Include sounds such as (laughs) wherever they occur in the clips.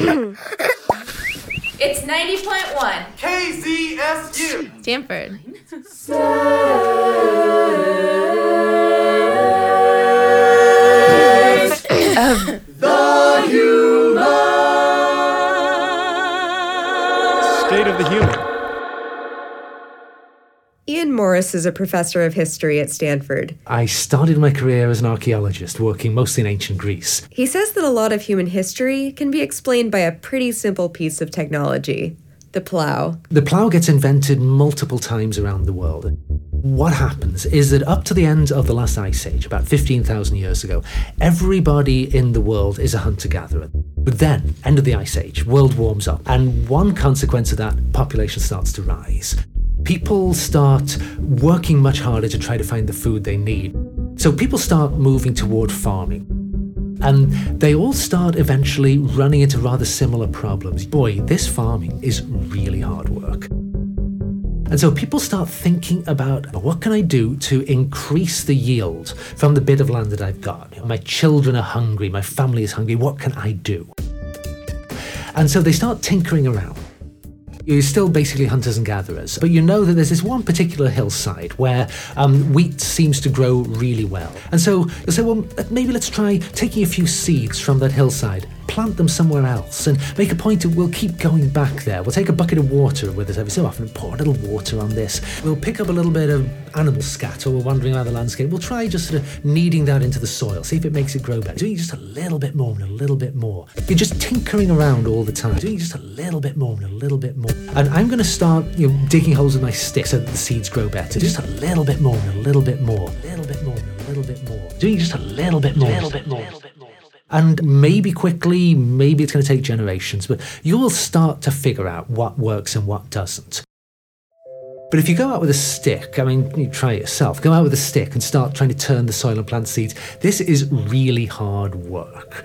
(coughs) It's 90.1. KZSU. Stanford. State (coughs) Morris is a professor of history at Stanford. I started my career as an archaeologist, working mostly in ancient Greece. He says that a lot of human history can be explained by a pretty simple piece of technology the plow. The plough gets invented multiple times around the world. What happens is that up to the end of the last ice age, about 15,000 years ago, everybody in the world is a hunter gatherer. But then, end of the ice age, world warms up, and one consequence of that, population starts to rise. People start working much harder to try to find the food they need. So people start moving toward farming. And they all start eventually running into rather similar problems. Boy, this farming is really hard work. And so people start thinking about what can I do to increase the yield from the bit of land that I've got? My children are hungry, my family is hungry, what can I do? And so they start tinkering around. You're still basically hunters and gatherers, but you know that there's this one particular hillside where um, wheat seems to grow really well. And so you'll say, well, maybe let's try taking a few seeds from that hillside, plant them somewhere else, and make a point of we'll keep going back there. We'll take a bucket of water with us every so often and pour a little water on this. We'll pick up a little bit of animal scat or we're wandering around the landscape. We'll try just sort of kneading that into the soil, see if it makes it grow better. Doing just a little bit more and a little bit more. You're just tinkering around all the time, doing just a little bit more and a little bit more. And I'm going to start you know, digging holes with my stick so that the seeds grow better. Just a little bit more and a little bit more, a little bit more and a little bit more. Doing just a little bit more, a little bit more. And maybe quickly, maybe it's going to take generations, but you will start to figure out what works and what doesn't. But if you go out with a stick, I mean, you try it yourself, go out with a stick and start trying to turn the soil and plant seeds, this is really hard work.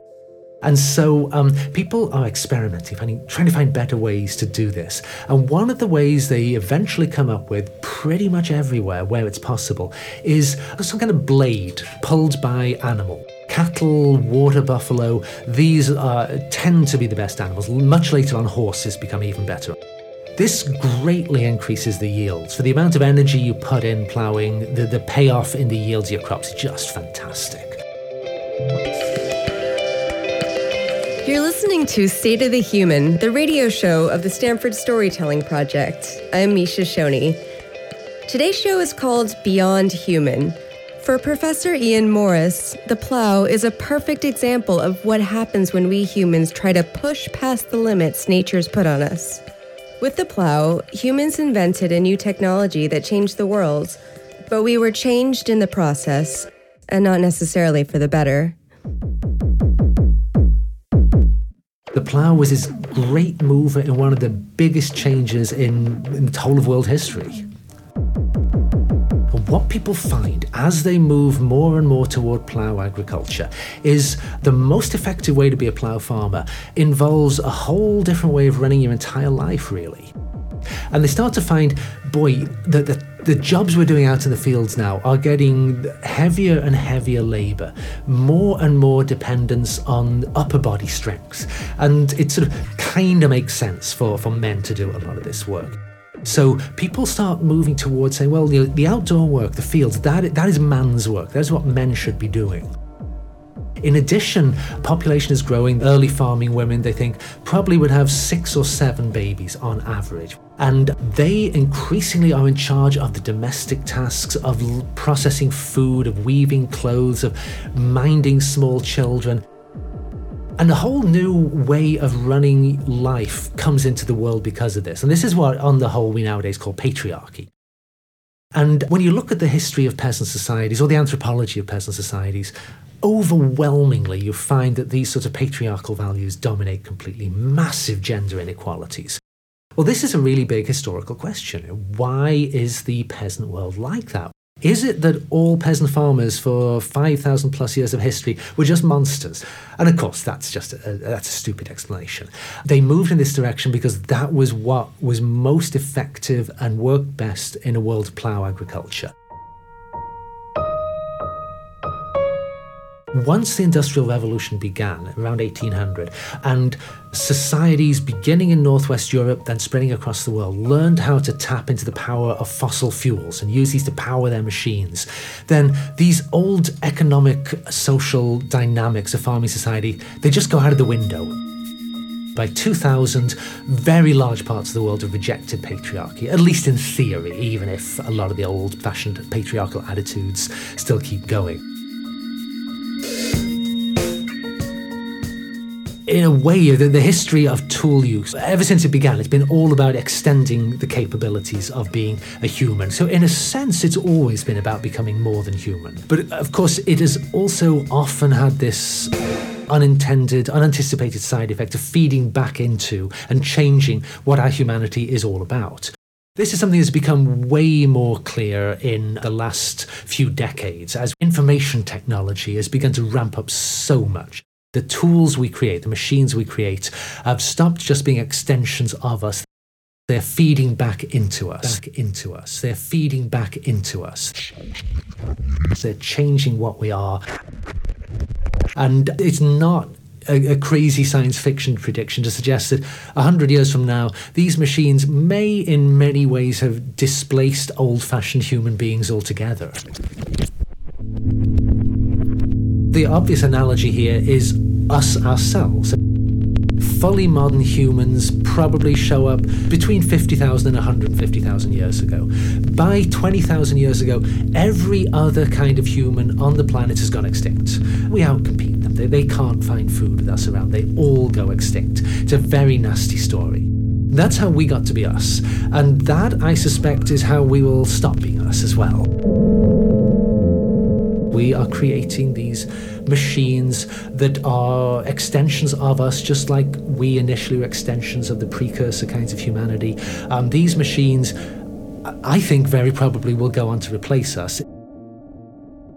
And so um, people are experimenting, finding, trying to find better ways to do this. And one of the ways they eventually come up with, pretty much everywhere where it's possible, is some kind of blade pulled by animal. Cattle, water buffalo, these uh, tend to be the best animals. Much later on, horses become even better. This greatly increases the yields. For the amount of energy you put in ploughing, the, the payoff in the yields of your crops is just fantastic. You're listening to State of the Human, the radio show of the Stanford Storytelling Project. I'm Misha Shoney. Today's show is called Beyond Human. For Professor Ian Morris, the plow is a perfect example of what happens when we humans try to push past the limits nature's put on us. With the plow, humans invented a new technology that changed the world, but we were changed in the process, and not necessarily for the better. The plough was this great mover in one of the biggest changes in, in the whole of world history. What people find as they move more and more toward plough agriculture is the most effective way to be a plough farmer involves a whole different way of running your entire life, really. And they start to find, boy, that the, the jobs we're doing out in the fields now are getting heavier and heavier labour, more and more dependence on upper body strength. And it sort of kind of makes sense for, for men to do a lot of this work. So people start moving towards saying, well, the, the outdoor work, the fields, that, that is man's work. That's what men should be doing. In addition, population is growing. Early farming women, they think, probably would have six or seven babies on average. And they increasingly are in charge of the domestic tasks of processing food, of weaving clothes, of minding small children. And a whole new way of running life comes into the world because of this. And this is what, on the whole, we nowadays call patriarchy. And when you look at the history of peasant societies or the anthropology of peasant societies, overwhelmingly you find that these sort of patriarchal values dominate completely massive gender inequalities. Well, this is a really big historical question. Why is the peasant world like that? Is it that all peasant farmers for 5,000 plus years of history were just monsters? And of course, that's just a, that's a stupid explanation. They moved in this direction because that was what was most effective and worked best in a world of plough agriculture. Once the Industrial Revolution began, around 1800, and societies beginning in Northwest Europe, then spreading across the world, learned how to tap into the power of fossil fuels and use these to power their machines, then these old economic, social dynamics of farming society, they just go out of the window. By 2000, very large parts of the world have rejected patriarchy, at least in theory, even if a lot of the old fashioned patriarchal attitudes still keep going. In a way, the, the, history of tool use, ever since it began, it's been all about extending the capabilities of being a human. So, in a sense, it's always been about becoming more than human. But of course, it has also often had this unintended, unanticipated side effect of feeding back into and changing what our humanity is all about. This is something that's become way more clear in the last few decades as information technology has begun to ramp up so much the tools we create, the machines we create, have stopped just being extensions of us. They're feeding back into us, back into us. They're feeding back into us. They're changing what we are. And it's not a, a, crazy science fiction prediction to suggest that 100 years from now, these machines may, in many ways, have displaced old fashioned human beings altogether the obvious analogy here is us ourselves. Fully modern humans probably show up between 50,000 and 150,000 years ago. By 20,000 years ago, every other kind of human on the planet has gone extinct. We outcompete them. They, they can't find food with us around. They all go extinct. It's a very nasty story. That's how we got to be us. And that, I suspect, is how we will stop being us as well. We are creating these machines that are extensions of us, just like we initially were extensions of the precursor kinds of humanity. Um, these machines, I think, very probably will go on to replace us.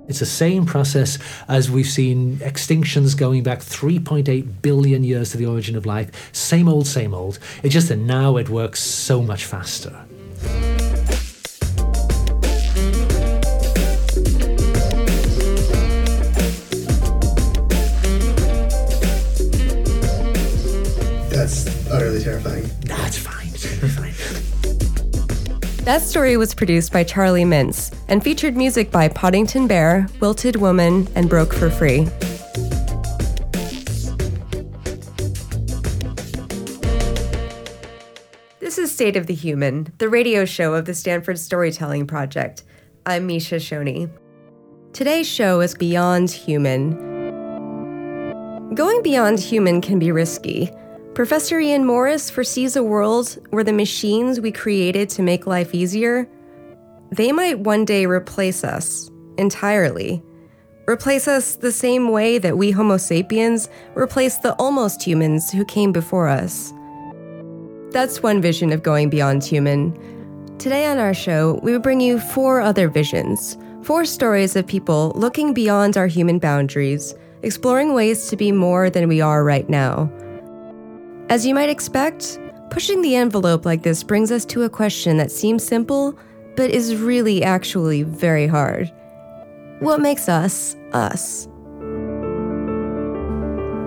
It's the same process as we've seen extinctions going back 3.8 billion years to the origin of life. Same old, same old. It's just that now it works so much faster. Utterly terrifying. That's fine. (laughs) fine. That story was produced by Charlie Mintz and featured music by Poddington Bear, Wilted Woman, and Broke for Free. This is State of the Human, the radio show of the Stanford Storytelling Project. I'm Misha Shoni. Today's show is Beyond Human. Going beyond human can be risky. Professor Ian Morris foresees a world where the machines we created to make life easier, they might one day replace us entirely. Replace us the same way that we Homo sapiens replaced the almost humans who came before us. That's one vision of going beyond human. Today on our show, we will bring you four other visions, four stories of people looking beyond our human boundaries, exploring ways to be more than we are right now. As you might expect, pushing the envelope like this brings us to a question that seems simple, but is really actually very hard. What makes us us?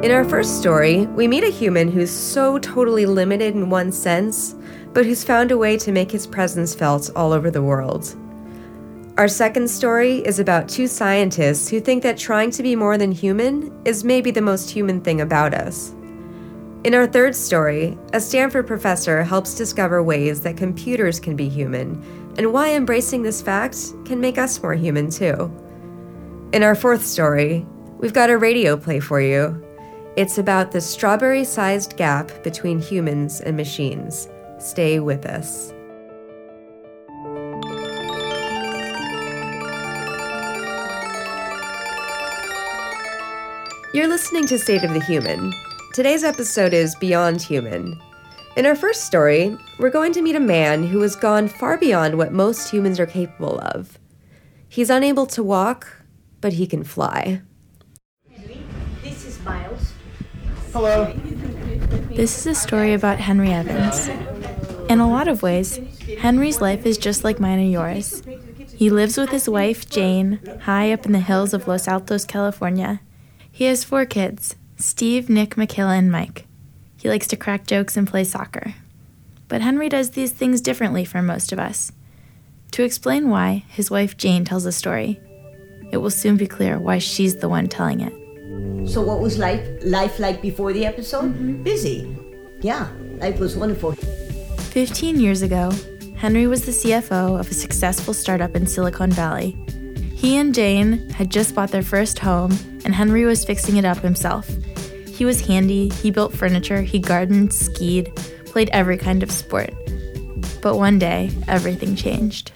In our first story, we meet a human who's so totally limited in one sense, but who's found a way to make his presence felt all over the world. Our second story is about two scientists who think that trying to be more than human is maybe the most human thing about us. In our third story, a Stanford professor helps discover ways that computers can be human and why embracing this fact can make us more human too. In our fourth story, we've got a radio play for you. It's about the strawberry sized gap between humans and machines. Stay with us. You're listening to State of the Human Today's episode is Beyond Human. In our first story, we're going to meet a man who has gone far beyond what most humans are capable of. He's unable to walk, but he can fly. This is Miles. Hello. This is a story about Henry Evans. In a lot of ways, Henry's life is just like mine and yours. He lives with his wife, Jane, high up in the hills of Los Altos, California He has four kids Steve, Nick, Michaela, and Mike. He likes to crack jokes and play soccer. But Henry does these things differently from most of us. To explain why, his wife Jane tells a story. It will soon be clear why she's the one telling it. So, what was life life like before the episode? Mm-hmm. Busy. Yeah, life was wonderful. 15 years ago, Henry was the CFO of a successful startup in Silicon Valley. He and Jane had just bought their first home, and Henry was fixing it up himself. He was handy, he built furniture, he gardened, skied, played every kind of sport. But one day, everything changed.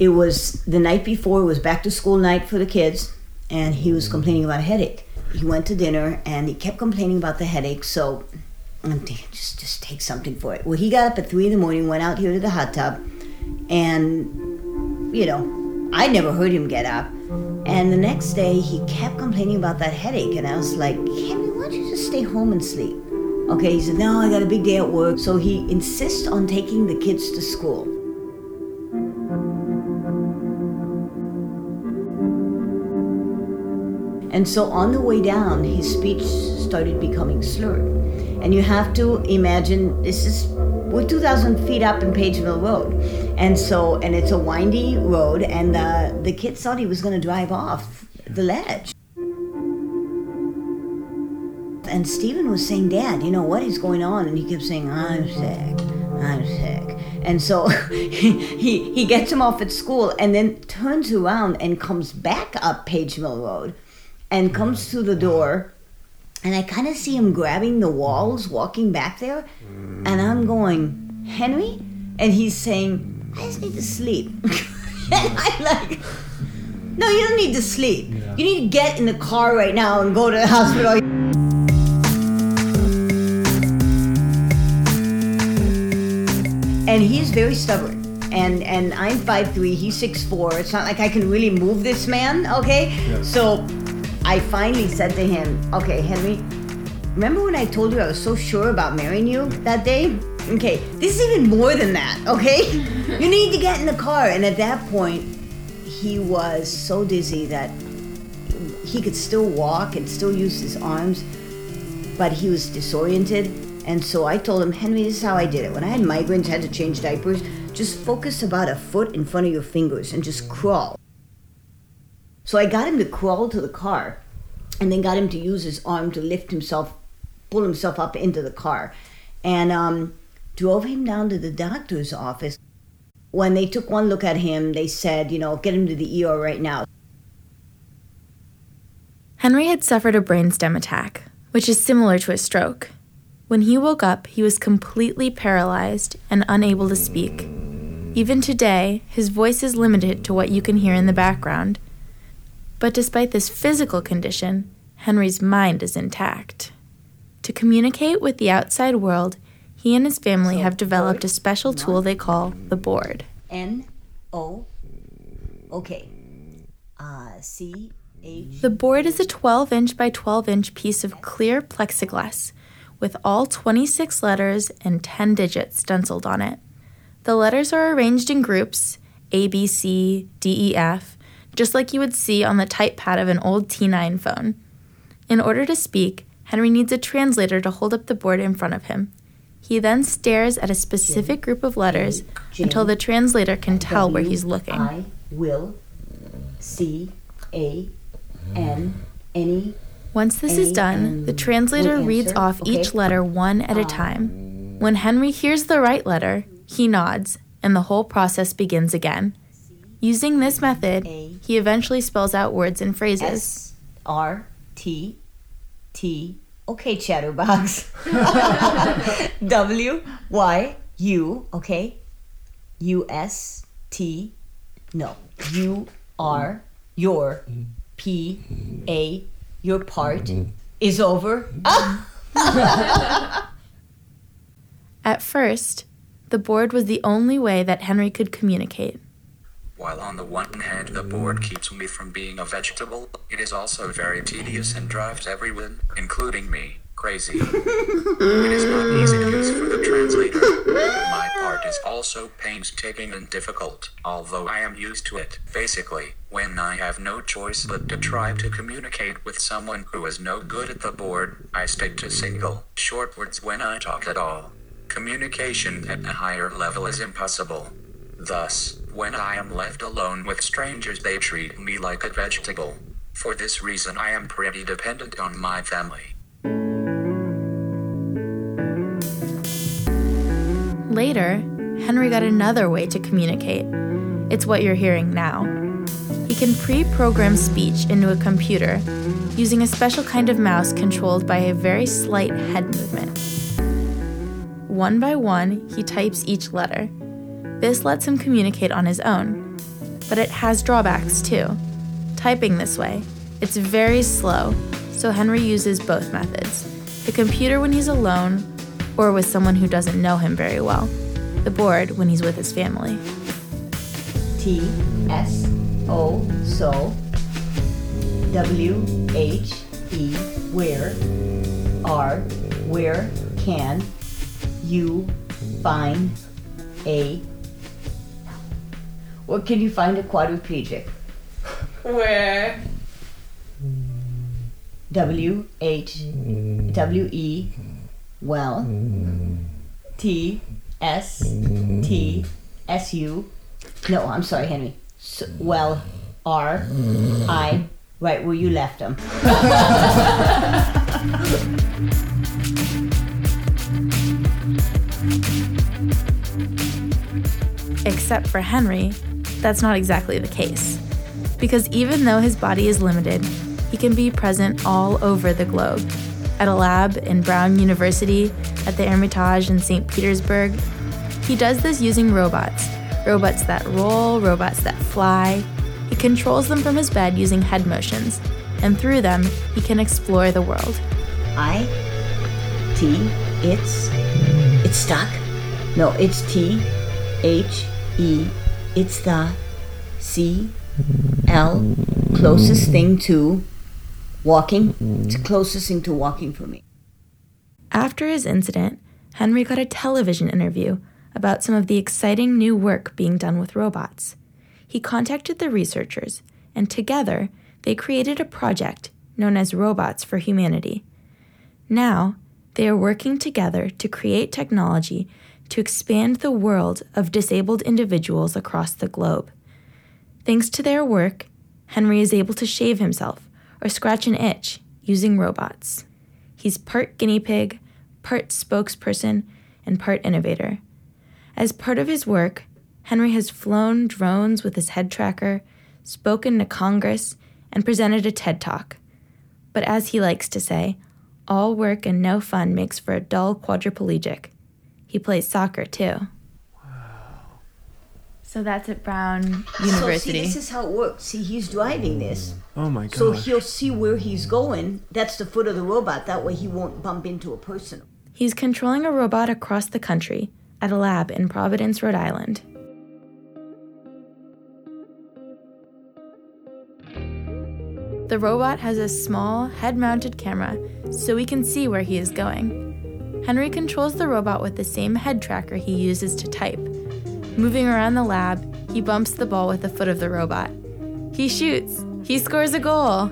It was the night before, it was back to school night for the kids, and he was complaining about a headache. He went to dinner and he kept complaining about the headache, so I'm thinking, just, just take something for it. Well, he got up at three in the morning, went out here to the hot tub, and, you know, I never heard him get up. And the next day, he kept complaining about that headache, and I was like, Henry, why don't you just stay home and sleep? Okay, he said, no, I got a big day at work. So he insists on taking the kids to school. And so on the way down, his speech started becoming slurred. And you have to imagine this is, we're 2,000 feet up in Pageville Road. And so, and it's a windy road, and the, the kids thought he was going to drive off the ledge. And Stephen was saying, Dad, you know, what is going on? And he kept saying, I'm sick, I'm sick. And so (laughs) he, he gets him off at school and then turns around and comes back up Pageville Road and comes to the door and I kind of see him grabbing the walls, mm. walking back there, mm. and I'm going, Henry? And he's saying, I just need to sleep. (laughs) and mm. I'm like, no, you don't need to sleep. You need to get in the car right now and go to the hospital. And he's very stubborn. And and I'm 5'3", he's 6'4". It's not like I can really move this man, okay? So I finally said to him, okay, Henry, remember when I told you I was so sure about marrying you that day? Okay, this is even more than that, okay? (laughs) you need to get in the car. And at that point, he was so dizzy that he could still walk and still use his arms, but he was disoriented. And so I told him, Henry, this is how I did it. When I had migraines, had to change diapers, just focus about a foot in front of your fingers and just crawl. So I got him to crawl to the car and then got him to use his arm to lift himself, pull himself up into the car, and um, drove him down to the doctor's office. When they took one look at him, they said, you know, get him to the ER right now. Henry had suffered a brainstem attack, which is similar to a stroke. When he woke up, he was completely paralyzed and unable to speak. Even today, his voice is limited to what you can hear in the background. But despite this physical condition, Henry's mind is intact. To communicate with the outside world, he and his family have developed a special tool they call the board. N O. Okay. Uh, C H. The board is a 12 inch by 12 inch piece of clear plexiglass with all 26 letters and 10 digits stenciled on it. The letters are arranged in groups A, B, C, D, E, F, just like you would see on the type pad of an old T9 phone. In order to speak, Henry needs a translator to hold up the board in front of him. He then stares at a specific group of letters until the translator can tell where he's looking. I will C A N any. Once this is done, the translator reads off each letter one at a ah. time. When Henry hears the right letter, he nods, and the whole process begins again. Using this method, he eventually spells out words and phrases. S R T T. Okay, Chatterbox. (laughs) w Y U. Okay. U S T. No. U R. Your. P A. Your part is over. (laughs) (laughs) At first, the board was the only way that Henry could communicate. While on the one hand the board keeps me from being a vegetable, it is also very tedious and drives everyone, including me, crazy. it is not easy to use for the translator. My part is also painstaking and difficult, although I am used to it. Basically, when I have no choice but to try to communicate with someone who is no good at the board, I stick to single, short words when I talk at all. Communication at a higher level is impossible. Thus, when I am left alone with strangers, they treat me like a vegetable. For this reason, I am pretty dependent on my family. Later, Henry got another way to communicate. It's what you're hearing now. He can pre program speech into a computer using a special kind of mouse controlled by a very slight head movement. One by one, he types each letter. This lets him communicate on his own, but it has drawbacks too. Typing this way, it's very slow, so Henry uses both methods the computer when he's alone or with someone who doesn't know him very well, the board when he's with his family. T S O so W H E where R where can you find a where can you find a quadriplegic? Where? W H W E well T S T S U no I'm sorry Henry S- well R I right where you left them Except for Henry, that's not exactly the case. Because even though his body is limited, he can be present all over the globe. At a lab in Brown University, at the Hermitage in St. Petersburg. He does this using robots robots that roll, robots that fly. He controls them from his bed using head motions, and through them, he can explore the world. I T it's it's stuck no it's T H E it's the C L closest thing to walking it's closest thing to walking for me After his incident, Henry got a television interview about some of the exciting new work being done with robots. He contacted the researchers, and together they created a project known as Robots for Humanity. Now, they are working together to create technology to expand the world of disabled individuals across the globe. Thanks to their work, Henry is able to shave himself or scratch an itch using robots. He's part guinea pig, part spokesperson, and part innovator. As part of his work, Henry has flown drones with his head tracker, spoken to Congress, and presented a TED Talk. But as he likes to say, all work and no fun makes for a dull quadriplegic. He plays soccer too. Wow. So that's at Brown University. so see this is how it works see he's driving this Oh my god. so he'll see where he's going that's the foot of the robot that way he won't bump into a person He's controlling a robot across the country at a lab in Providence, Rhode Island. The robot has a small, head mounted camera so we can see where he is going. Henry controls the robot with the same head tracker he uses to type. Moving around the lab, he bumps the ball with the foot of the robot. He shoots. He scores a goal.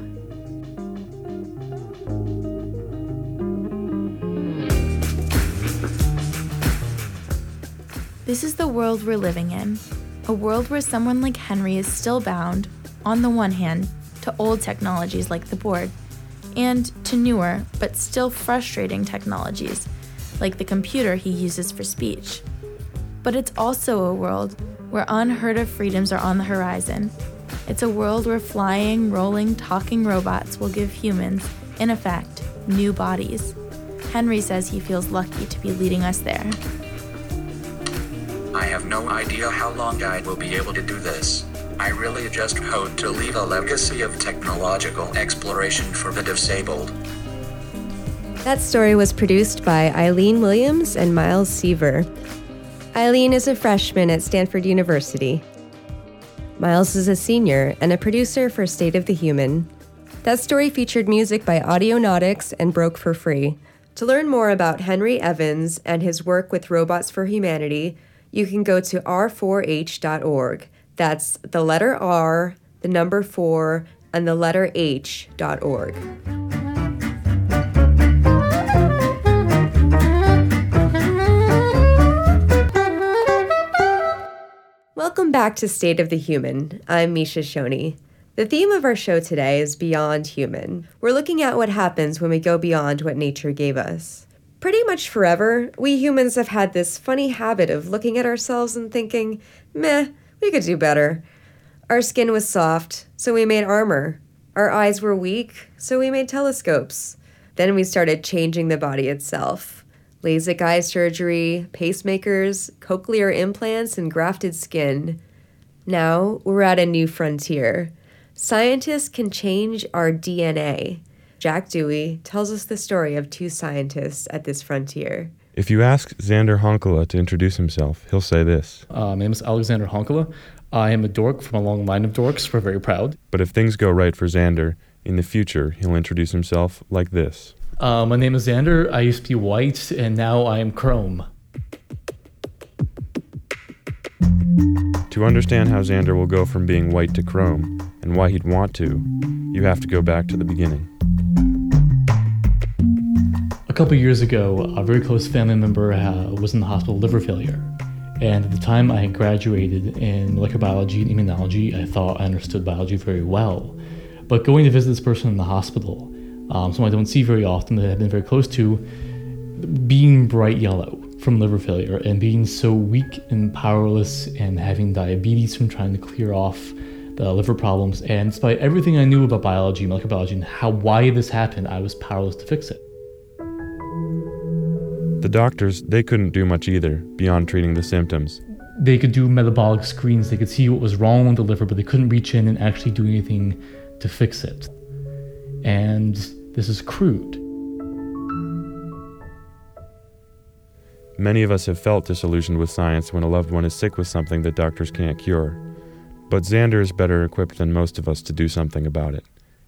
This is the world we're living in. A world where someone like Henry is still bound, on the one hand, to old technologies like the board, and to newer, but still frustrating technologies, like the computer he uses for speech. But it's also a world where unheard of freedoms are on the horizon. It's a world where flying, rolling, talking robots will give humans, in effect, new bodies. Henry says he feels lucky to be leading us there. I have no idea how long I will be able to do this. I really just hope to leave a legacy of technological exploration for the disabled. That story was produced by Eileen Williams and Miles Seaver. Eileen is a freshman at Stanford University. Miles is a senior and a producer for State of the Human. That story featured music by Audionautics and broke for free. To learn more about Henry Evans and his work with Robots for Humanity, you can go to r4h.org. That's the letter R, the number 4, and the letter h.org. Welcome back to State of the Human. I'm Misha Shoni. The theme of our show today is Beyond Human. We're looking at what happens when we go beyond what nature gave us. Pretty much forever, we humans have had this funny habit of looking at ourselves and thinking, meh, we could do better. Our skin was soft, so we made armor. Our eyes were weak, so we made telescopes. Then we started changing the body itself. LASIK eye surgery, pacemakers, cochlear implants, and grafted skin. Now we're at a new frontier. Scientists can change our DNA. Jack Dewey tells us the story of two scientists at this frontier. If you ask Xander Honkala to introduce himself, he'll say this. Uh, my name is Alexander Honkala. I am a dork from a long line of dorks. We're very proud. But if things go right for Xander, in the future, he'll introduce himself like this. Uh, my name is Xander. I used to be white, and now I am chrome. To understand how Xander will go from being white to chrome, and why he'd want to, you have to go back to the beginning. A couple years ago, a very close family member uh, was in the hospital with liver failure. And at the time I had graduated in molecular biology and immunology, I thought I understood biology very well. But going to visit this person in the hospital, um, someone I don't see very often that I've been very close to, being bright yellow from liver failure and being so weak and powerless and having diabetes from trying to clear off the liver problems. And despite everything I knew about biology, molecular biology, and how why this happened, I was powerless to fix it. The doctors, they couldn't do much either, beyond treating the symptoms. They could do metabolic screens, they could see what was wrong with the liver, but they couldn't reach in and actually do anything to fix it. And this is crude. Many of us have felt disillusioned with science when a loved one is sick with something that doctors can't cure. But Xander is better equipped than most of us to do something about it.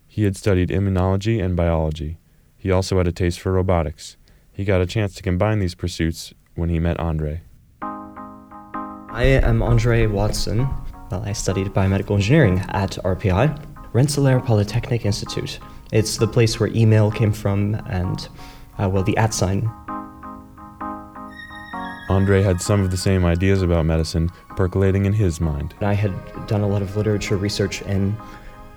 He had studied immunology and biology. He also had a taste for robotics. He got a chance to combine these pursuits when he met Andre. I am Andre Watson. Well, I studied biomedical engineering at RPI, Rensselaer Polytechnic Institute. It's the place where email came from and, uh, well, the at sign. Andre had some of the same ideas about medicine percolating in his mind. I had done a lot of literature research in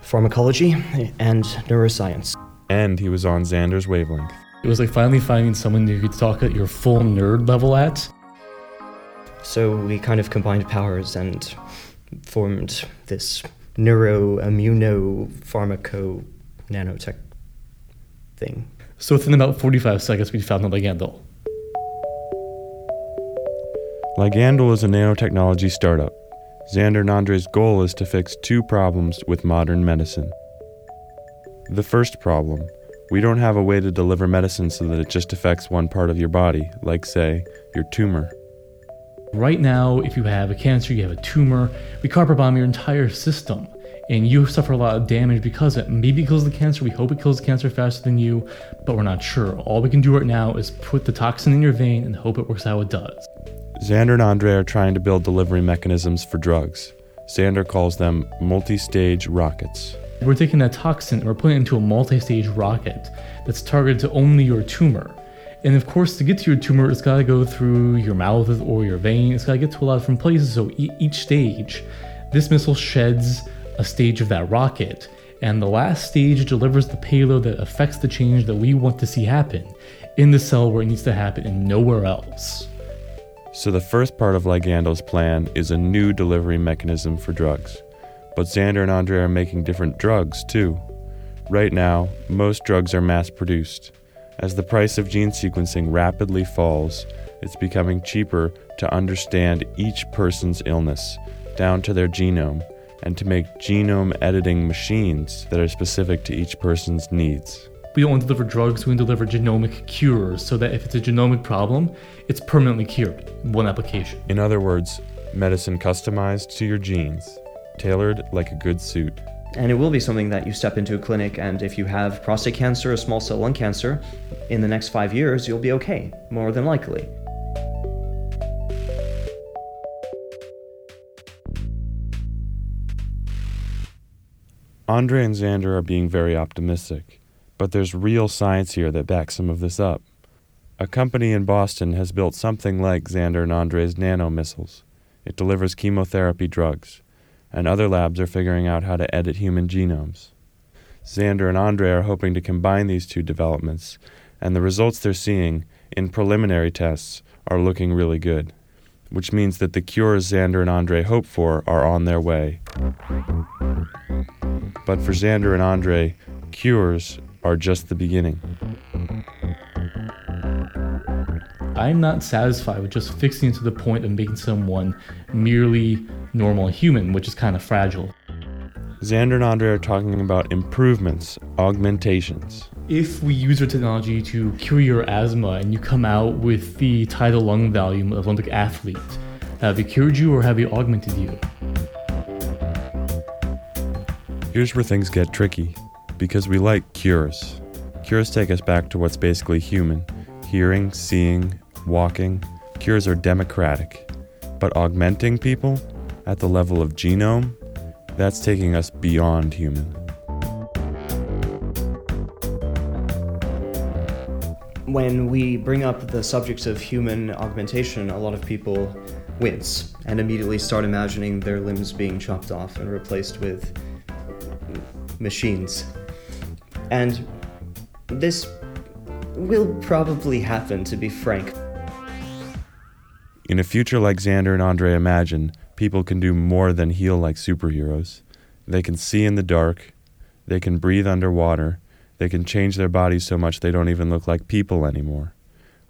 pharmacology and neuroscience. And he was on Xander's wavelength. It was like finally finding someone you could talk at your full nerd level at. So we kind of combined powers and formed this neuroimmunopharmaco nanotech thing. So within about 45 seconds, we found the ligandol. Ligandol is a nanotechnology startup. Xander and Andre's goal is to fix two problems with modern medicine. The first problem we don't have a way to deliver medicine so that it just affects one part of your body, like, say, your tumor. Right now, if you have a cancer, you have a tumor, we carpet bomb your entire system, and you suffer a lot of damage because it. Maybe kills the cancer, we hope it kills the cancer faster than you, but we're not sure. All we can do right now is put the toxin in your vein and hope it works how it does. Xander and Andre are trying to build delivery mechanisms for drugs. Xander calls them multi stage rockets. We're taking that toxin and we're putting it into a multi stage rocket that's targeted to only your tumor. And of course, to get to your tumor, it's got to go through your mouth or your vein. It's got to get to a lot of different places. So each stage, this missile sheds a stage of that rocket. And the last stage delivers the payload that affects the change that we want to see happen in the cell where it needs to happen and nowhere else. So, the first part of Ligandol's plan is a new delivery mechanism for drugs. But Xander and Andre are making different drugs, too. Right now, most drugs are mass produced. As the price of gene sequencing rapidly falls, it's becoming cheaper to understand each person's illness, down to their genome, and to make genome editing machines that are specific to each person's needs. We don't want to deliver drugs, we want to deliver genomic cures so that if it's a genomic problem, it's permanently cured in one application. In other words, medicine customized to your genes, tailored like a good suit. And it will be something that you step into a clinic, and if you have prostate cancer or small cell lung cancer, in the next five years, you'll be okay, more than likely. Andre and Xander are being very optimistic, but there's real science here that backs some of this up. A company in Boston has built something like Xander and Andre's nano missiles. It delivers chemotherapy drugs, and other labs are figuring out how to edit human genomes. Xander and Andre are hoping to combine these two developments, and the results they're seeing in preliminary tests are looking really good, which means that the cures Xander and Andre hope for are on their way. But for Xander and Andre, cures are just the beginning. I'm not satisfied with just fixing it to the point of making someone merely normal human, which is kind of fragile. Xander and Andre are talking about improvements, augmentations. If we use our technology to cure your asthma and you come out with the tidal lung volume of Olympic athlete, have we cured you or have we augmented you? Here's where things get tricky because we like cures. Cures take us back to what's basically human hearing, seeing, walking. Cures are democratic. But augmenting people at the level of genome, that's taking us beyond human. When we bring up the subject of human augmentation, a lot of people wince and immediately start imagining their limbs being chopped off and replaced with machines. And this will probably happen, to be frank. In a future like Xander and Andre imagine, people can do more than heal like superheroes. They can see in the dark, they can breathe underwater, they can change their bodies so much they don't even look like people anymore.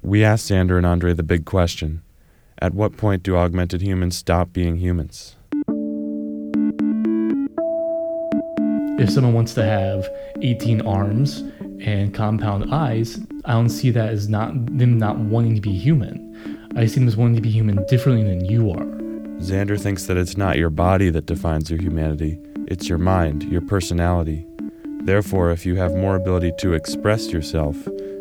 We asked Xander and Andre the big question At what point do augmented humans stop being humans? If someone wants to have 18 arms and compound eyes, I don't see that as not them not wanting to be human. I see them as wanting to be human differently than you are. Xander thinks that it's not your body that defines your humanity, it's your mind, your personality. Therefore, if you have more ability to express yourself,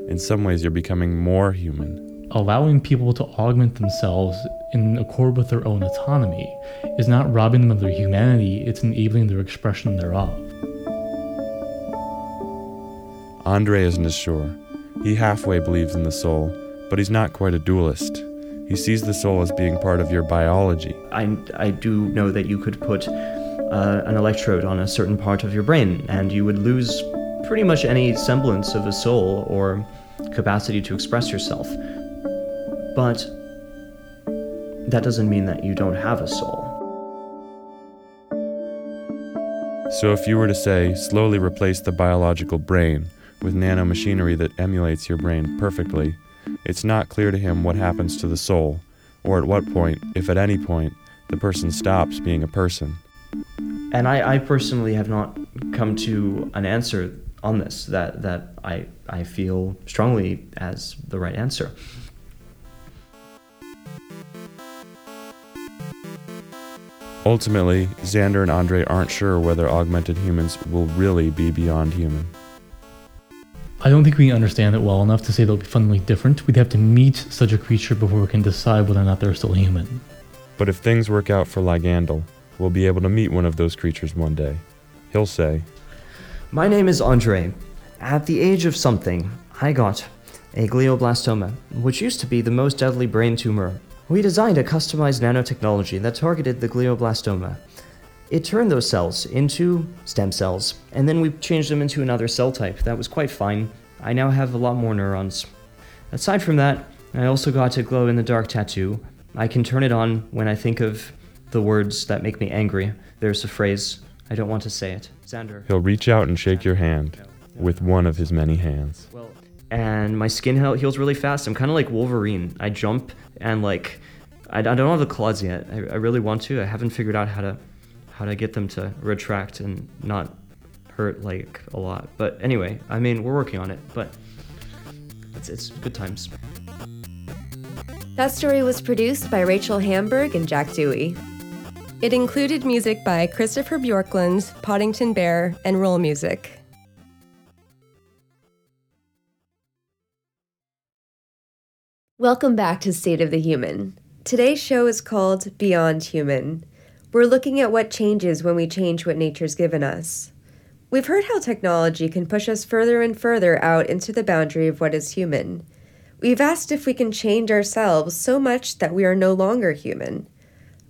in some ways you're becoming more human. Allowing people to augment themselves in accord with their own autonomy is not robbing them of their humanity, it's enabling their expression thereof. Andre isn't as sure. He halfway believes in the soul, but he's not quite a dualist. He sees the soul as being part of your biology. I, I do know that you could put uh, an electrode on a certain part of your brain and you would lose pretty much any semblance of a soul or capacity to express yourself. But that doesn't mean that you don't have a soul. So, if you were to say, slowly replace the biological brain with nanomachinery that emulates your brain perfectly, it's not clear to him what happens to the soul, or at what point, if at any point, the person stops being a person. And I, I personally have not come to an answer on this that, that I, I feel strongly as the right answer. Ultimately, Xander and Andre aren't sure whether augmented humans will really be beyond human. I don't think we understand it well enough to say they'll be fundamentally different. We'd have to meet such a creature before we can decide whether or not they're still human. But if things work out for Ligandel, we'll be able to meet one of those creatures one day. He'll say, My name is Andre. At the age of something, I got a glioblastoma, which used to be the most deadly brain tumor. We designed a customized nanotechnology that targeted the glioblastoma. It turned those cells into stem cells, and then we changed them into another cell type. That was quite fine. I now have a lot more neurons. Aside from that, I also got a glow in the dark tattoo. I can turn it on when I think of the words that make me angry. There's a phrase, I don't want to say it. Xander. He'll reach out and shake your hand with one of his many hands. And my skin heals really fast. I'm kind of like Wolverine. I jump and like, I, I don't have the claws yet. I, I really want to. I haven't figured out how to how to get them to retract and not hurt like a lot. But anyway, I mean, we're working on it, but it's, it's good times. That story was produced by Rachel Hamburg and Jack Dewey. It included music by Christopher Bjorklund, Poddington Bear, and Roll Music. Welcome back to State of the Human. Today's show is called Beyond Human. We're looking at what changes when we change what nature's given us. We've heard how technology can push us further and further out into the boundary of what is human. We've asked if we can change ourselves so much that we are no longer human.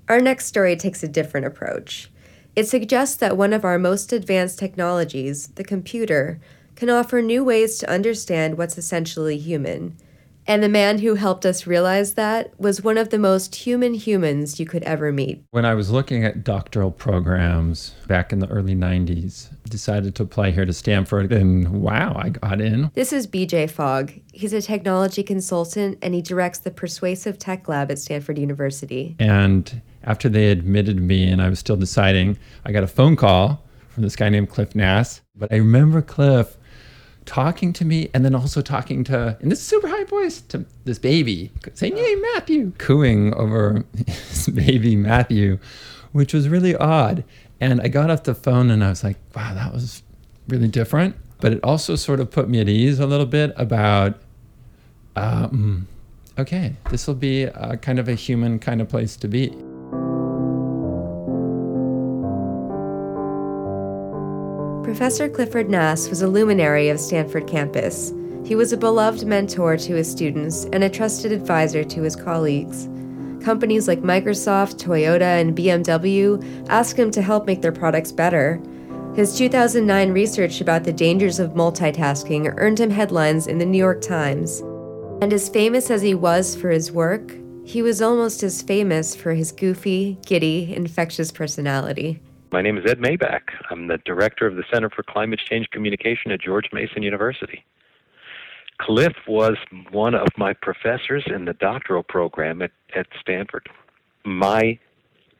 Our next story takes a different approach. It suggests that one of our most advanced technologies, the computer, can offer new ways to understand what's essentially human. And the man who helped us realize that was one of the most human humans you could ever meet. When I was looking at doctoral programs back in the early 90s, decided to apply here to Stanford, and wow, I got in. This is BJ Fogg. He's a technology consultant and he directs the Persuasive Tech Lab at Stanford University. And after they admitted me and I was still deciding, I got a phone call from this guy named Cliff Nass. But I remember Cliff talking to me and then also talking to in this super high voice to this baby saying yay matthew. Cooing over (laughs) his baby matthew which was really odd. And i got off the phone and i was like wow that was really different. But it also sort of put me at ease a little bit about um, okay this will be kind of a human kind of place to be Professor Clifford Nass was a luminary of Stanford campus. He was a beloved mentor to his students and a trusted advisor to his colleagues. Companies like Microsoft, Toyota, and BMW asked him to help make their products better. His 2009 research about the dangers of multitasking earned him headlines in the New York Times. And as famous as he was for his work, he was almost as famous for his goofy, giddy, infectious personality. My name is Ed Maibach. I'm the director of the Center for Climate Change Communication at George Mason University. Cliff was one of my professors in the doctoral program at, at Stanford. My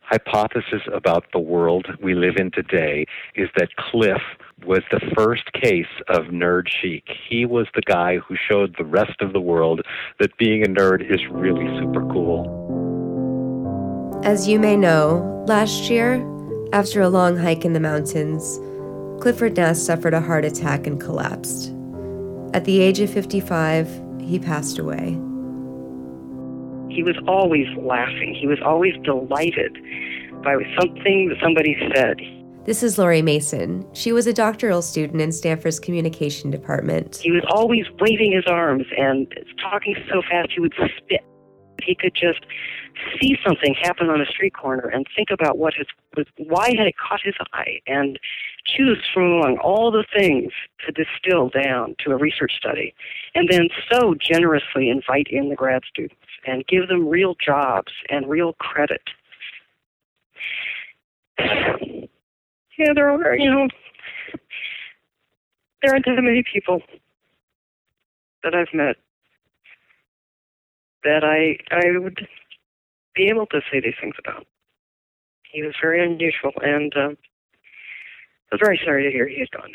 hypothesis about the world we live in today is that Cliff was the first case of nerd chic. He was the guy who showed the rest of the world that being a nerd is really super cool. As you may know, last year, after a long hike in the mountains, Clifford Nass suffered a heart attack and collapsed. At the age of 55, he passed away. He was always laughing. He was always delighted by something that somebody said. This is Lori Mason. She was a doctoral student in Stanford's communication department. He was always waving his arms and talking so fast he would spit. He could just see something happen on a street corner and think about what his why had it caught his eye and choose from among all the things to distill down to a research study and then so generously invite in the grad students and give them real jobs and real credit. (sighs) Yeah, there are, you know, there aren't that many people that I've met that I I would be able to say these things about. He was very unusual, and uh, I was very sorry to hear he had gone.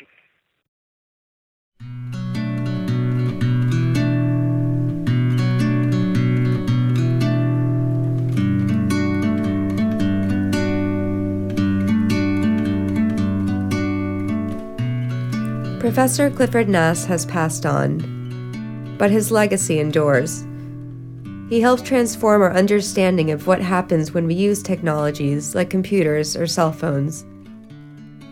Professor Clifford Nass has passed on, but his legacy endures. He helped transform our understanding of what happens when we use technologies like computers or cell phones.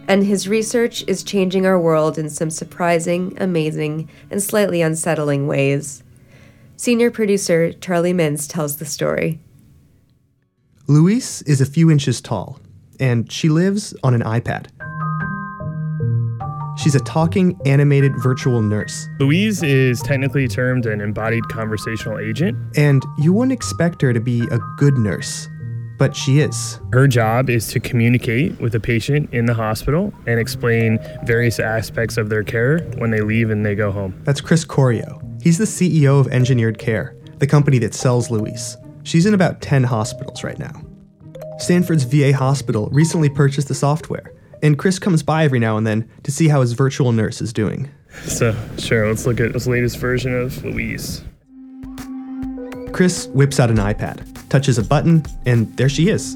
And his research is changing our world in some surprising, amazing, and slightly unsettling ways. Senior producer Charlie Mintz tells the story. Louise is a few inches tall, and she lives on an iPad. She's a talking, animated virtual nurse. Louise is technically termed an embodied conversational agent. And you wouldn't expect her to be a good nurse, but she is. Her job is to communicate with a patient in the hospital and explain various aspects of their care when they leave and they go home. That's Chris Corio. He's the CEO of Engineered Care, the company that sells Louise. She's in about 10 hospitals right now. Stanford's VA hospital recently purchased the software, and Chris comes by every now and then to see how his virtual nurse is doing. So, sure, let's look at this latest version of Louise. Chris whips out an iPad, touches a button, and there she is.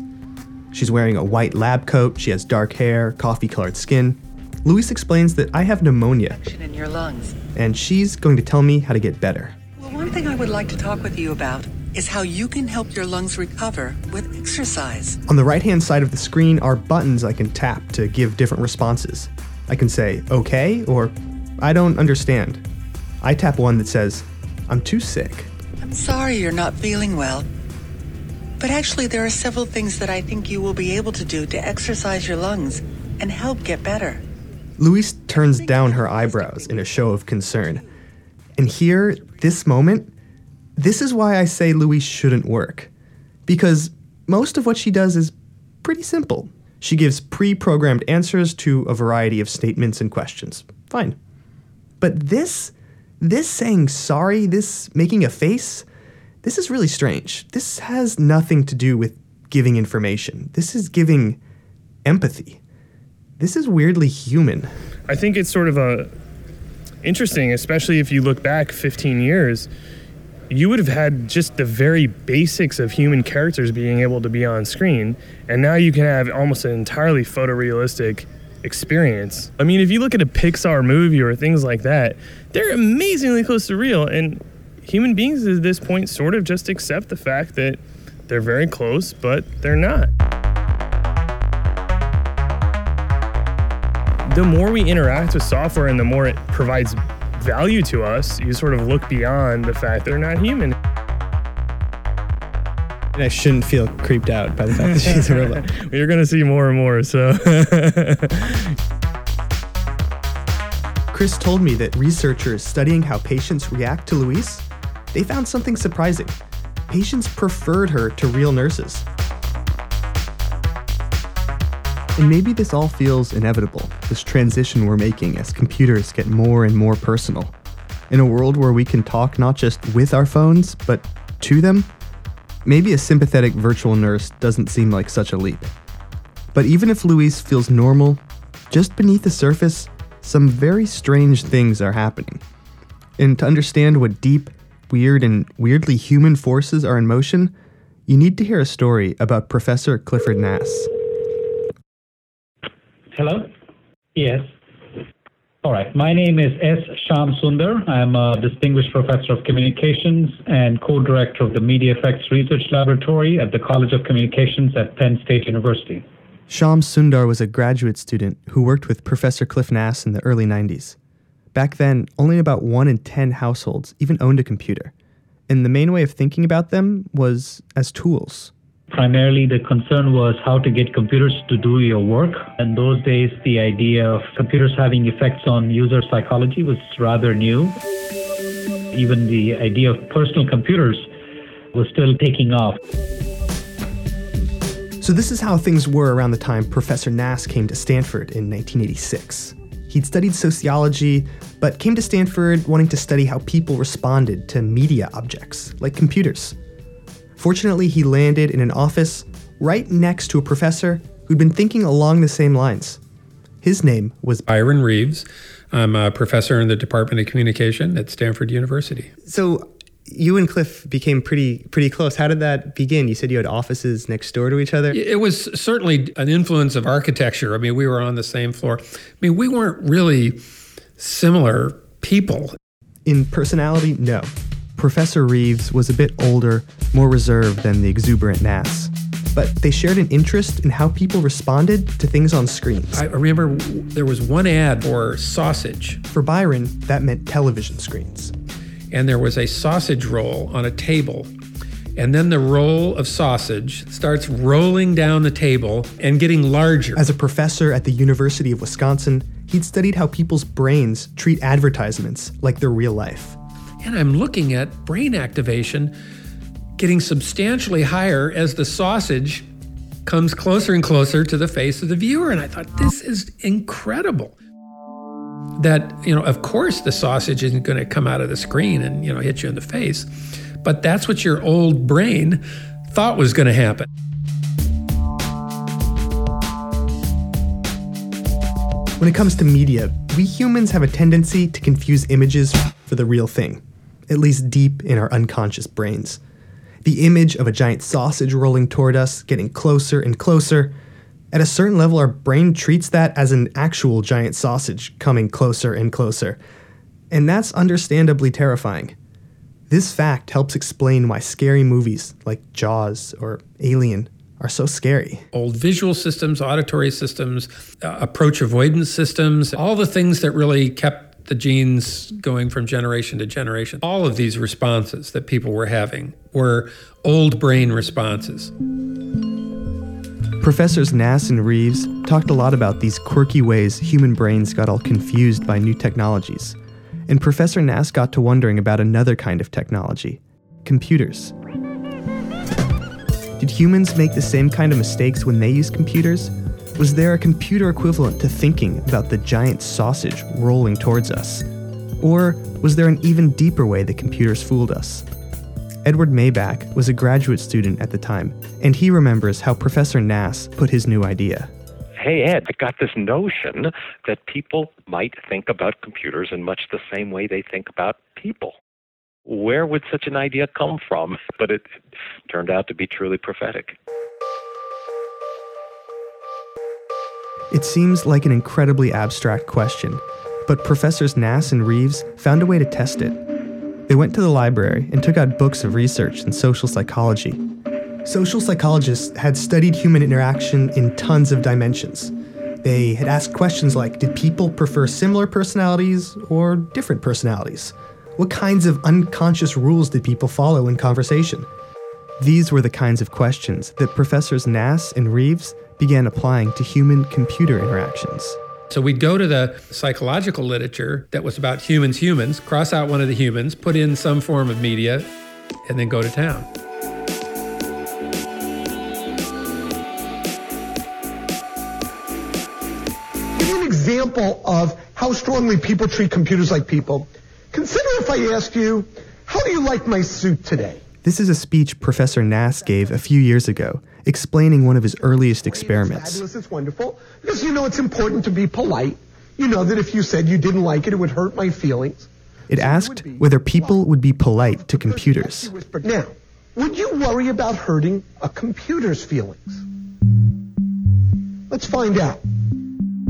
She's wearing a white lab coat, she has dark hair, coffee colored skin. Louise explains that I have pneumonia. In your lungs. And she's going to tell me how to get better. Well, one thing I would like to talk with you about is how you can help your lungs recover with exercise. On the right hand side of the screen are buttons I can tap to give different responses. I can say, okay, or I don't understand. I tap one that says, I'm too sick. I'm sorry you're not feeling well. But actually, there are several things that I think you will be able to do to exercise your lungs and help get better. Louise turns down her eyebrows in a show of concern. And here, this moment, this is why I say Louise shouldn't work. Because most of what she does is pretty simple. She gives pre programmed answers to a variety of statements and questions. Fine. But this, this saying sorry, this making a face, this is really strange. This has nothing to do with giving information. This is giving empathy. This is weirdly human. I think it's sort of a interesting, especially if you look back 15 years. You would have had just the very basics of human characters being able to be on screen, and now you can have almost an entirely photorealistic experience. I mean, if you look at a Pixar movie or things like that, they're amazingly close to real, and human beings at this point sort of just accept the fact that they're very close, but they're not. The more we interact with software and the more it provides value to us, you sort of look beyond the fact they're not human. And I shouldn't feel creeped out by the fact that she's a robot. (laughs) You're going to see more and more, so. (laughs) Chris told me that researchers studying how patients react to Louise, they found something surprising. Patients preferred her to real nurses. And maybe this all feels inevitable, this transition we're making as computers get more and more personal. In a world where we can talk not just with our phones, but to them, maybe a sympathetic virtual nurse doesn't seem like such a leap. But even if Louise feels normal, just beneath the surface, some very strange things are happening. And to understand what deep, weird, and weirdly human forces are in motion, you need to hear a story about Professor Clifford Nass. Hello? Yes. All right. My name is S. Shyam Sundar. I'm a distinguished professor of communications and co director of the Media Effects Research Laboratory at the College of Communications at Penn State University. Shyam Sundar was a graduate student who worked with Professor Cliff Nass in the early 90s. Back then, only about 1 in 10 households even owned a computer, and the main way of thinking about them was as tools. Primarily, the concern was how to get computers to do your work. In those days, the idea of computers having effects on user psychology was rather new. Even the idea of personal computers was still taking off. So, this is how things were around the time Professor Nass came to Stanford in 1986. He'd studied sociology, but came to Stanford wanting to study how people responded to media objects, like computers. Fortunately, he landed in an office right next to a professor who'd been thinking along the same lines. His name was Byron Reeves. I'm a professor in the Department of Communication at Stanford University. So, you and Cliff became pretty pretty close. How did that begin? You said you had offices next door to each other. It was certainly an influence of architecture. I mean, we were on the same floor. I mean, we weren't really similar people. In personality, no. Professor Reeves was a bit older, more reserved than the exuberant Nass. But they shared an interest in how people responded to things on screens. I remember there was one ad for sausage. For Byron, that meant television screens and there was a sausage roll on a table. And then the roll of sausage starts rolling down the table and getting larger. As a professor at the University of Wisconsin, he'd studied how people's brains treat advertisements like they're real life. And I'm looking at brain activation getting substantially higher as the sausage comes closer and closer to the face of the viewer. And I thought, this is incredible that, you know, of course the sausage isn't going to come out of the screen and, you know, hit you in the face. But that's what your old brain thought was going to happen. When it comes to media, we humans have a tendency to confuse images for the real thing, at least deep in our unconscious brains. The image of a giant sausage rolling toward us, getting closer and closer, at a certain level, our brain treats that as an actual giant sausage coming closer and closer. And that's understandably terrifying. This fact helps explain why scary movies like Jaws or Alien are so scary. Old visual systems, auditory systems, uh, approach avoidance systems, all the things that really kept the genes going from generation to generation. All of these responses that people were having were old brain responses. Professors Nass and Reeves talked a lot about these quirky ways human brains got all confused by new technologies. And Professor Nass got to wondering about another kind of technology computers. Did humans make the same kind of mistakes when they used computers? Was there a computer equivalent to thinking about the giant sausage rolling towards us? Or was there an even deeper way the computers fooled us? Edward Maibach was a graduate student at the time, and he remembers how Professor Nass put his new idea. Hey, Ed, I got this notion that people might think about computers in much the same way they think about people where would such an idea come from? (laughs) But it turned out to be truly prophetic. It seems like an incredibly abstract question, but professors Nass and Reeves found a way to test it. They went to the library and took out books of research in social psychology. Social psychologists had studied human interaction in tons of dimensions. They had asked questions like Did people prefer similar personalities or different personalities? What kinds of unconscious rules did people follow in conversation? These were the kinds of questions that Professors Nass and Reeves began applying to human computer interactions. So we'd go to the psychological literature that was about humans, humans, cross out one of the humans, put in some form of media, and then go to town. Give you an example of how strongly people treat computers like people. Consider if I asked you, how do you like my suit today? This is a speech Professor Nass gave a few years ago, explaining one of his earliest experiments. Fabulous, it's wonderful. Because you know it's important to be polite. You know that if you said you didn't like it, it would hurt my feelings. It asked whether people would be polite to computers. Now, would you worry about hurting a computer's feelings? Let's find out.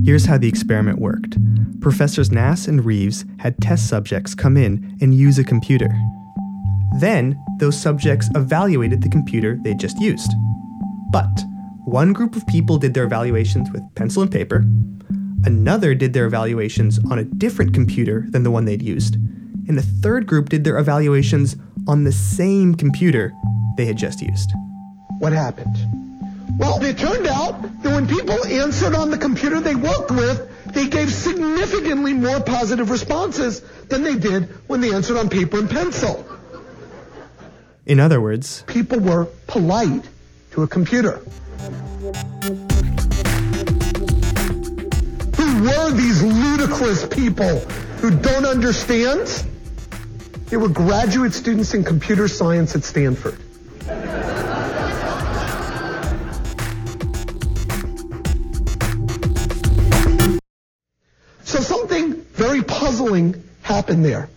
Here's how the experiment worked. Professors Nass and Reeves had test subjects come in and use a computer. Then, those subjects evaluated the computer they'd just used. But one group of people did their evaluations with pencil and paper, another did their evaluations on a different computer than the one they'd used, and a third group did their evaluations on the same computer they had just used. What happened? Well, it turned out that when people answered on the computer they worked with, they gave significantly more positive responses than they did when they answered on paper and pencil. In other words, people were polite to a computer. Who were these ludicrous people who don't understand? They were graduate students in computer science at Stanford. So something very puzzling happened there.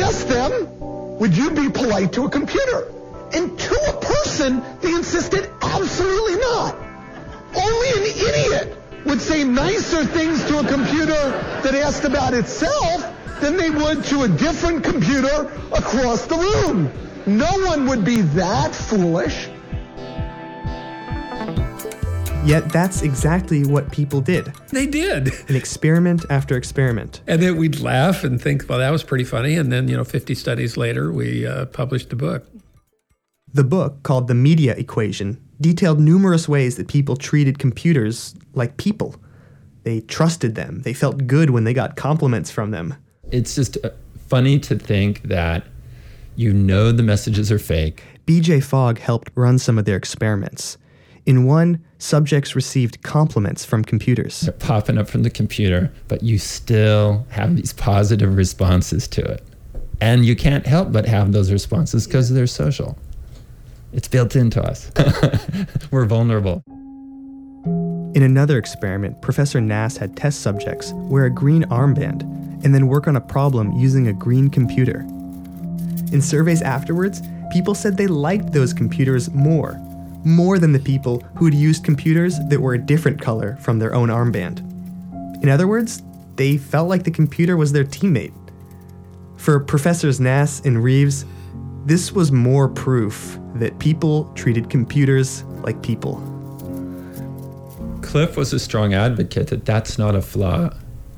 Asked them, would you be polite to a computer? And to a person, they insisted absolutely not. Only an idiot would say nicer things to a computer that asked about itself than they would to a different computer across the room. No one would be that foolish. Yet that's exactly what people did. They did. An experiment after experiment. And then we'd laugh and think, well, that was pretty funny. And then, you know, 50 studies later, we uh, published the book. The book, called The Media Equation, detailed numerous ways that people treated computers like people. They trusted them, they felt good when they got compliments from them. It's just uh, funny to think that you know the messages are fake. BJ Fogg helped run some of their experiments. In one, subjects received compliments from computers. They're popping up from the computer, but you still have these positive responses to it. And you can't help but have those responses because they're social. It's built into us. (laughs) We're vulnerable. In another experiment, Professor Nass had test subjects wear a green armband and then work on a problem using a green computer. In surveys afterwards, people said they liked those computers more more than the people who had used computers that were a different color from their own armband. In other words, they felt like the computer was their teammate. For Professors Nass and Reeves, this was more proof that people treated computers like people. Cliff was a strong advocate that that's not a flaw.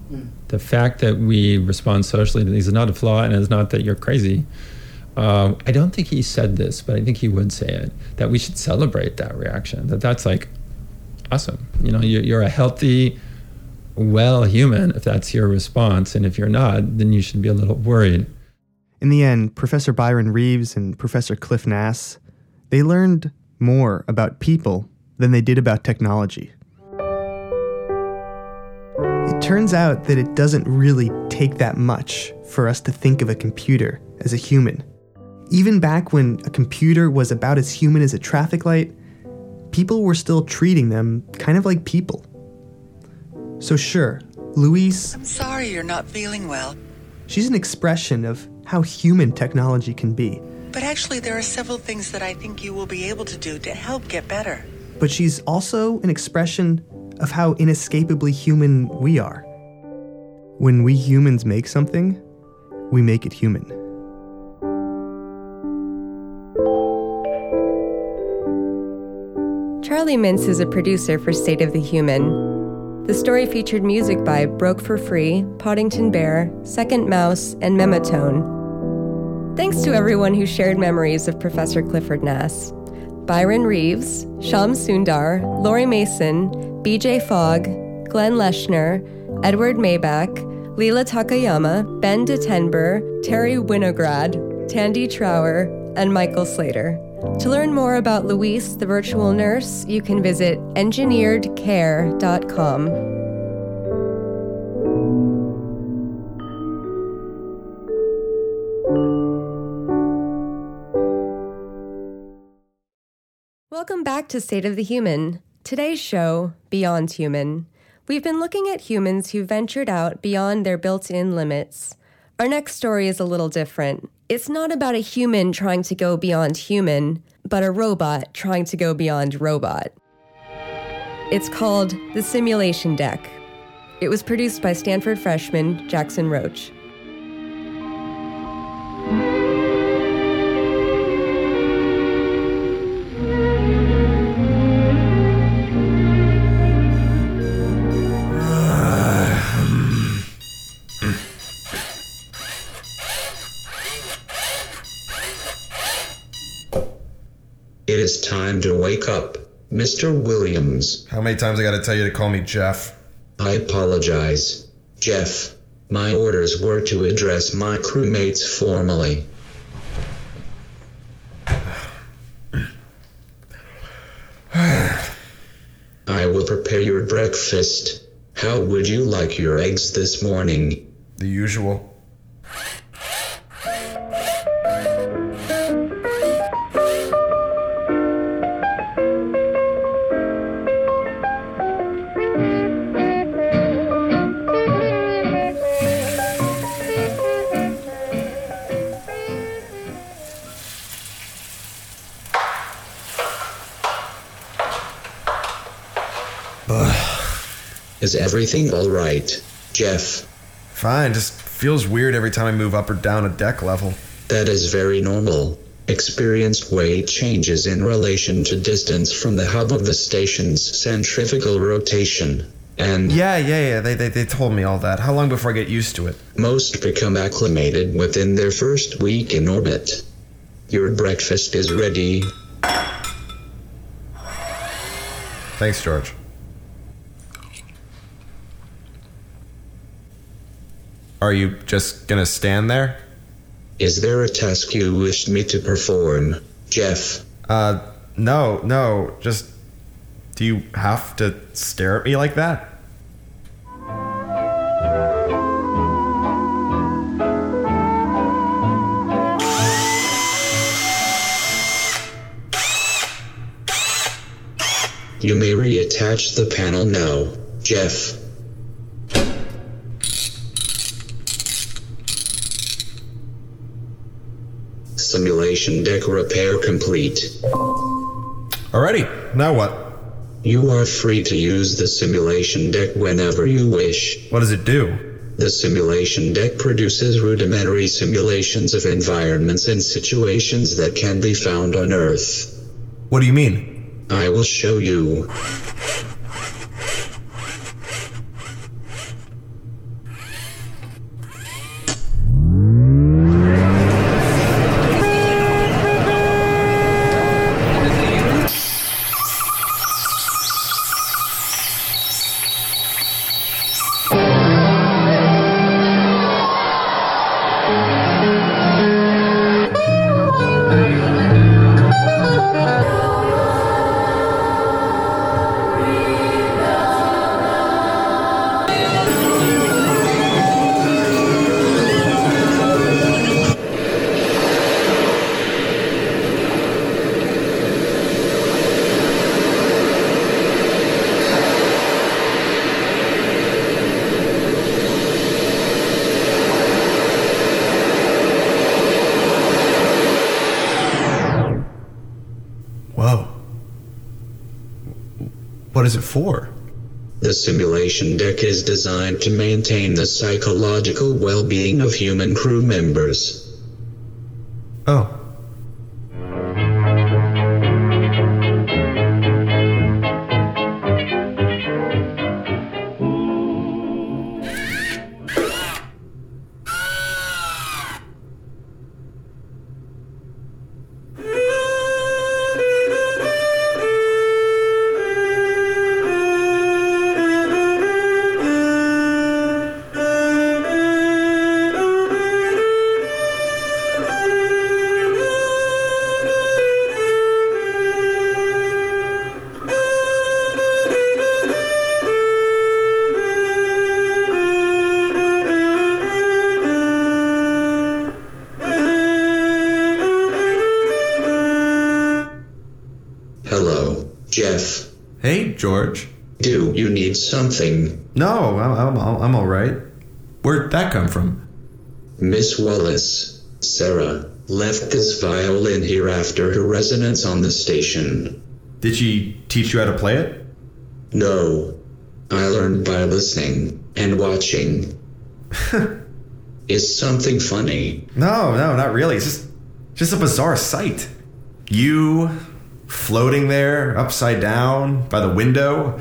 Hmm. The fact that we respond socially to these is not a flaw, and it's not that you're crazy. Um, I don't think he said this, but I think he would say it that we should celebrate that reaction. That that's like awesome. You know, you're, you're a healthy, well human if that's your response, and if you're not, then you should be a little worried. In the end, Professor Byron Reeves and Professor Cliff Nass, they learned more about people than they did about technology. It turns out that it doesn't really take that much for us to think of a computer as a human. Even back when a computer was about as human as a traffic light, people were still treating them kind of like people. So, sure, Louise, I'm sorry you're not feeling well, she's an expression of how human technology can be. but actually, there are several things that I think you will be able to do to help get better. But she's also an expression of how inescapably human we are. When we humans make something, we make it human. Charlie Mintz is a producer for State of the Human. The story featured music by Broke for Free, Poddington Bear, Second Mouse, and Memotone. Thanks to everyone who shared memories of Professor Clifford Nass. Byron Reeves, Shyam Sundar, Laurie Mason, BJ Fogg, Glenn Leshner, Edward Maibach, Leela Takayama, Ben DeTenber, Terry Winograd, Tandy Trower, and Michael Slater. To learn more about Louise, the virtual nurse, you can visit engineeredcare.com. Welcome back to State of the Human. Today's show, Beyond Human. We've been looking at humans who ventured out beyond their built in limits. Our next story is a little different. It's not about a human trying to go beyond human, but a robot trying to go beyond robot. It's called The Simulation Deck. It was produced by Stanford freshman Jackson Roach. Is time to wake up, Mr. Williams. How many times I gotta tell you to call me Jeff? I apologize, Jeff. My orders were to address my crewmates formally. (sighs) I will prepare your breakfast. How would you like your eggs this morning? The usual. Is everything alright, Jeff? Fine, just feels weird every time I move up or down a deck level. That is very normal. Experienced weight changes in relation to distance from the hub of the station's centrifugal rotation. And Yeah, yeah, yeah, they, they, they told me all that. How long before I get used to it? most become acclimated within their first week in orbit. Your breakfast is ready. Thanks, George. Are you just gonna stand there? Is there a task you wish me to perform, Jeff? Uh, no, no, just. Do you have to stare at me like that? You may reattach the panel now, Jeff. Simulation deck repair complete. Alrighty, now what? You are free to use the simulation deck whenever you wish. What does it do? The simulation deck produces rudimentary simulations of environments and situations that can be found on Earth. What do you mean? I will show you. What is it for? The simulation deck is designed to maintain the psychological well being of human crew members. Oh, something? I'm, I'm, I'm all right. Where'd that come from? Miss Wallace, Sarah, left this violin here after her residence on the station. Did she teach you how to play it? No. I learned by listening and watching. (laughs) Is something funny? No, no, not really. It's just, just a bizarre sight. You floating there, upside down, by the window.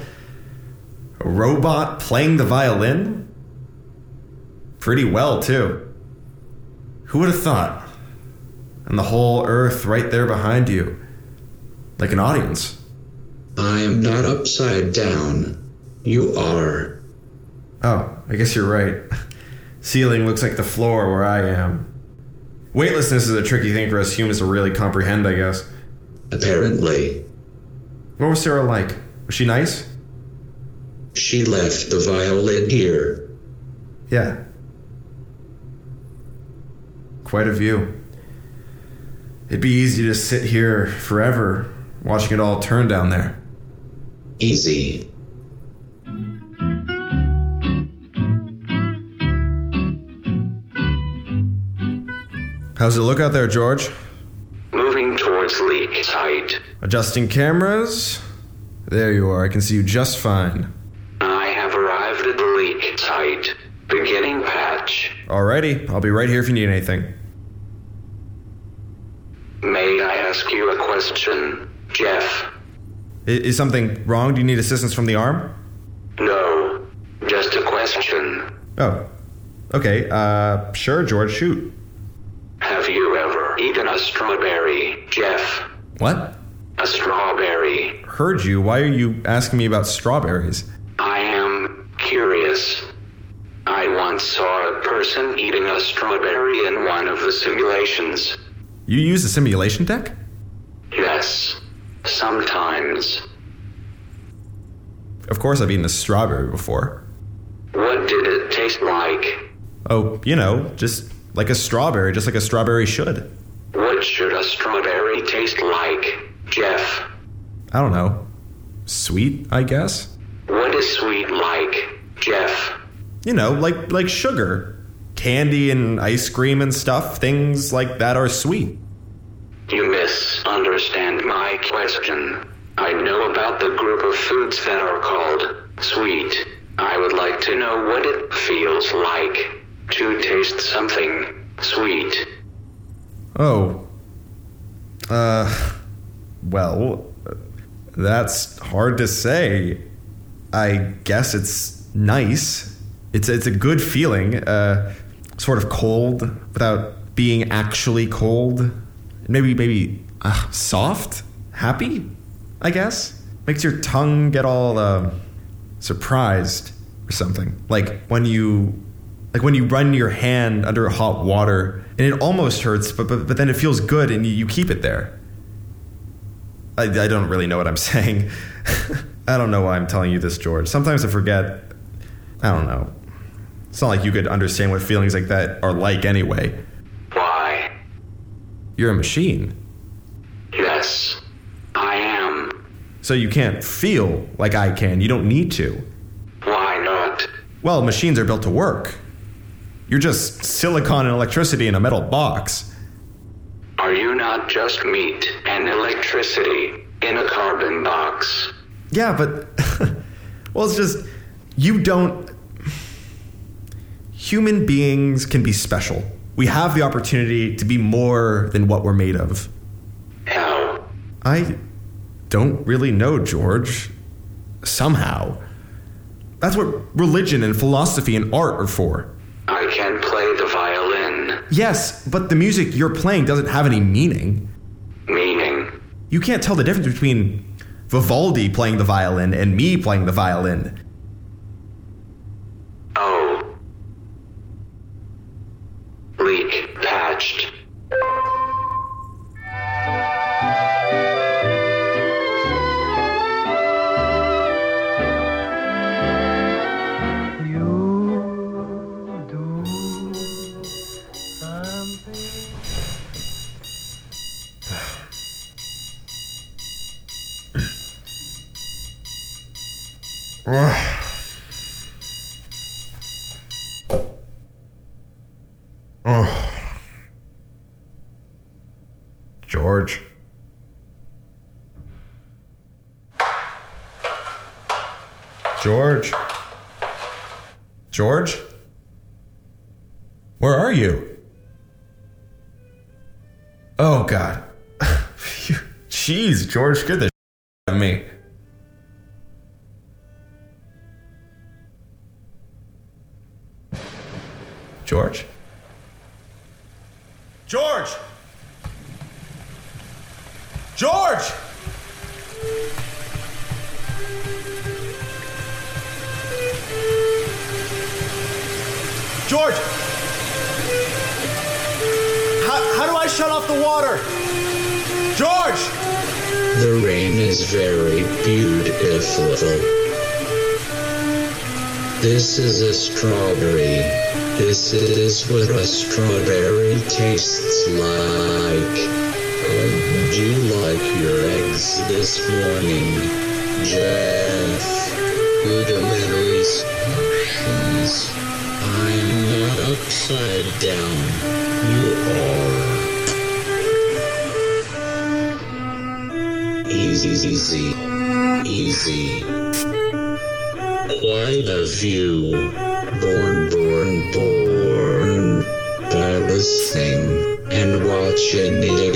A robot playing the violin? Pretty well, too. Who would have thought? And the whole earth right there behind you. Like an audience. I am not upside down. You are. Oh, I guess you're right. Ceiling looks like the floor where I am. Weightlessness is a tricky thing for us humans to really comprehend, I guess. Apparently. What was Sarah like? Was she nice? She left the violin here. Yeah. Quite a view. It'd be easy to sit here forever watching it all turn down there. Easy. How's it look out there, George? Moving towards leak site. Adjusting cameras. There you are. I can see you just fine. I have arrived at the leak site. Beginning patch. Alrighty, I'll be right here if you need anything. May I ask you a question, Jeff? I- Is something wrong? Do you need assistance from the arm? No. Just a question. Oh. Okay, uh, sure, George, shoot. Have you ever eaten a strawberry, Jeff? What? A strawberry. Heard you. Why are you asking me about strawberries? I am curious. I once saw person eating a strawberry in one of the simulations. You use a simulation deck? Yes. Sometimes. Of course, I've eaten a strawberry before. What did it taste like? Oh, you know, just like a strawberry, just like a strawberry should. What should a strawberry taste like, Jeff? I don't know. Sweet, I guess? What is sweet like, Jeff? You know, like like sugar. Candy and ice cream and stuff, things like that are sweet. You misunderstand my question. I know about the group of foods that are called sweet. I would like to know what it feels like to taste something sweet. Oh. Uh. Well, that's hard to say. I guess it's nice. It's it's a good feeling. Uh, sort of cold without being actually cold. Maybe maybe uh, soft, happy. I guess makes your tongue get all uh, surprised or something. Like when you like when you run your hand under hot water and it almost hurts, but but, but then it feels good and you, you keep it there. I, I don't really know what I'm (laughs) saying. I don't know why I'm telling you this, George. Sometimes I forget. I don't know. It's not like you could understand what feelings like that are like anyway. Why? You're a machine. Yes, I am. So you can't feel like I can. You don't need to. Why not? Well, machines are built to work. You're just silicon and electricity in a metal box. Are you not just meat and electricity in a carbon box? Yeah, but. (laughs) well, it's just. You don't. Human beings can be special. We have the opportunity to be more than what we're made of. How? I don't really know, George. Somehow. That's what religion and philosophy and art are for. I can play the violin. Yes, but the music you're playing doesn't have any meaning. Meaning? You can't tell the difference between Vivaldi playing the violin and me playing the violin. George. George? Where are you? Oh, God. (laughs) Jeez, George, get the out of me. George? George! George! George! How, how do I shut off the water? George! The rain is very beautiful. This is a strawberry. This is what a strawberry tastes like. How'd you like your eggs this morning, Jeff? Rudimentary instructions. I'm not upside down. You are. Easy, easy, easy. Quite a view. Born, born, born. By listening and watching it.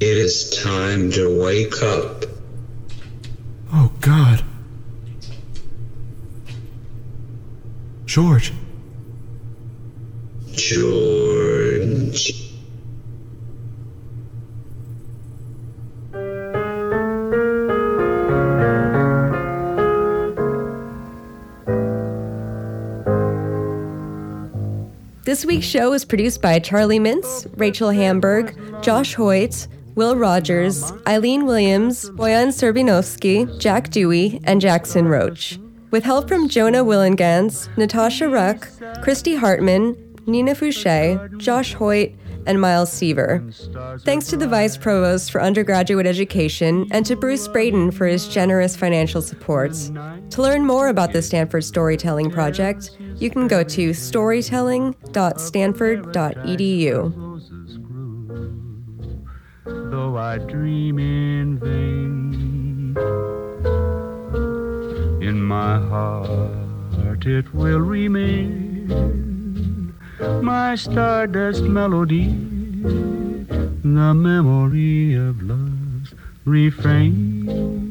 It is time to wake up. Oh, God. George. George. This week's show is produced by Charlie Mintz, Rachel Hamburg, Josh Hoyt, Will Rogers, Eileen Williams, Boyan Serbinovsky, Jack Dewey, and Jackson Roach. With help from Jonah Willengans, Natasha Ruck, Christy Hartman, Nina Fouché, Josh Hoyt, and Miles Seaver. Thanks to the Vice Provost for Undergraduate Education and to Bruce Braden for his generous financial support. To learn more about the Stanford Storytelling Project, you can go to storytelling.stanford.edu. Though I dream in vain. In my heart it will remain. My stardust melody, the memory of love's refrain.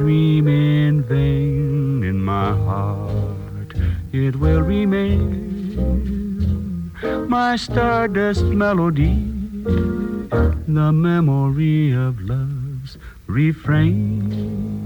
Dream in vain in my heart, it will remain my stardust melody, the memory of love's refrain.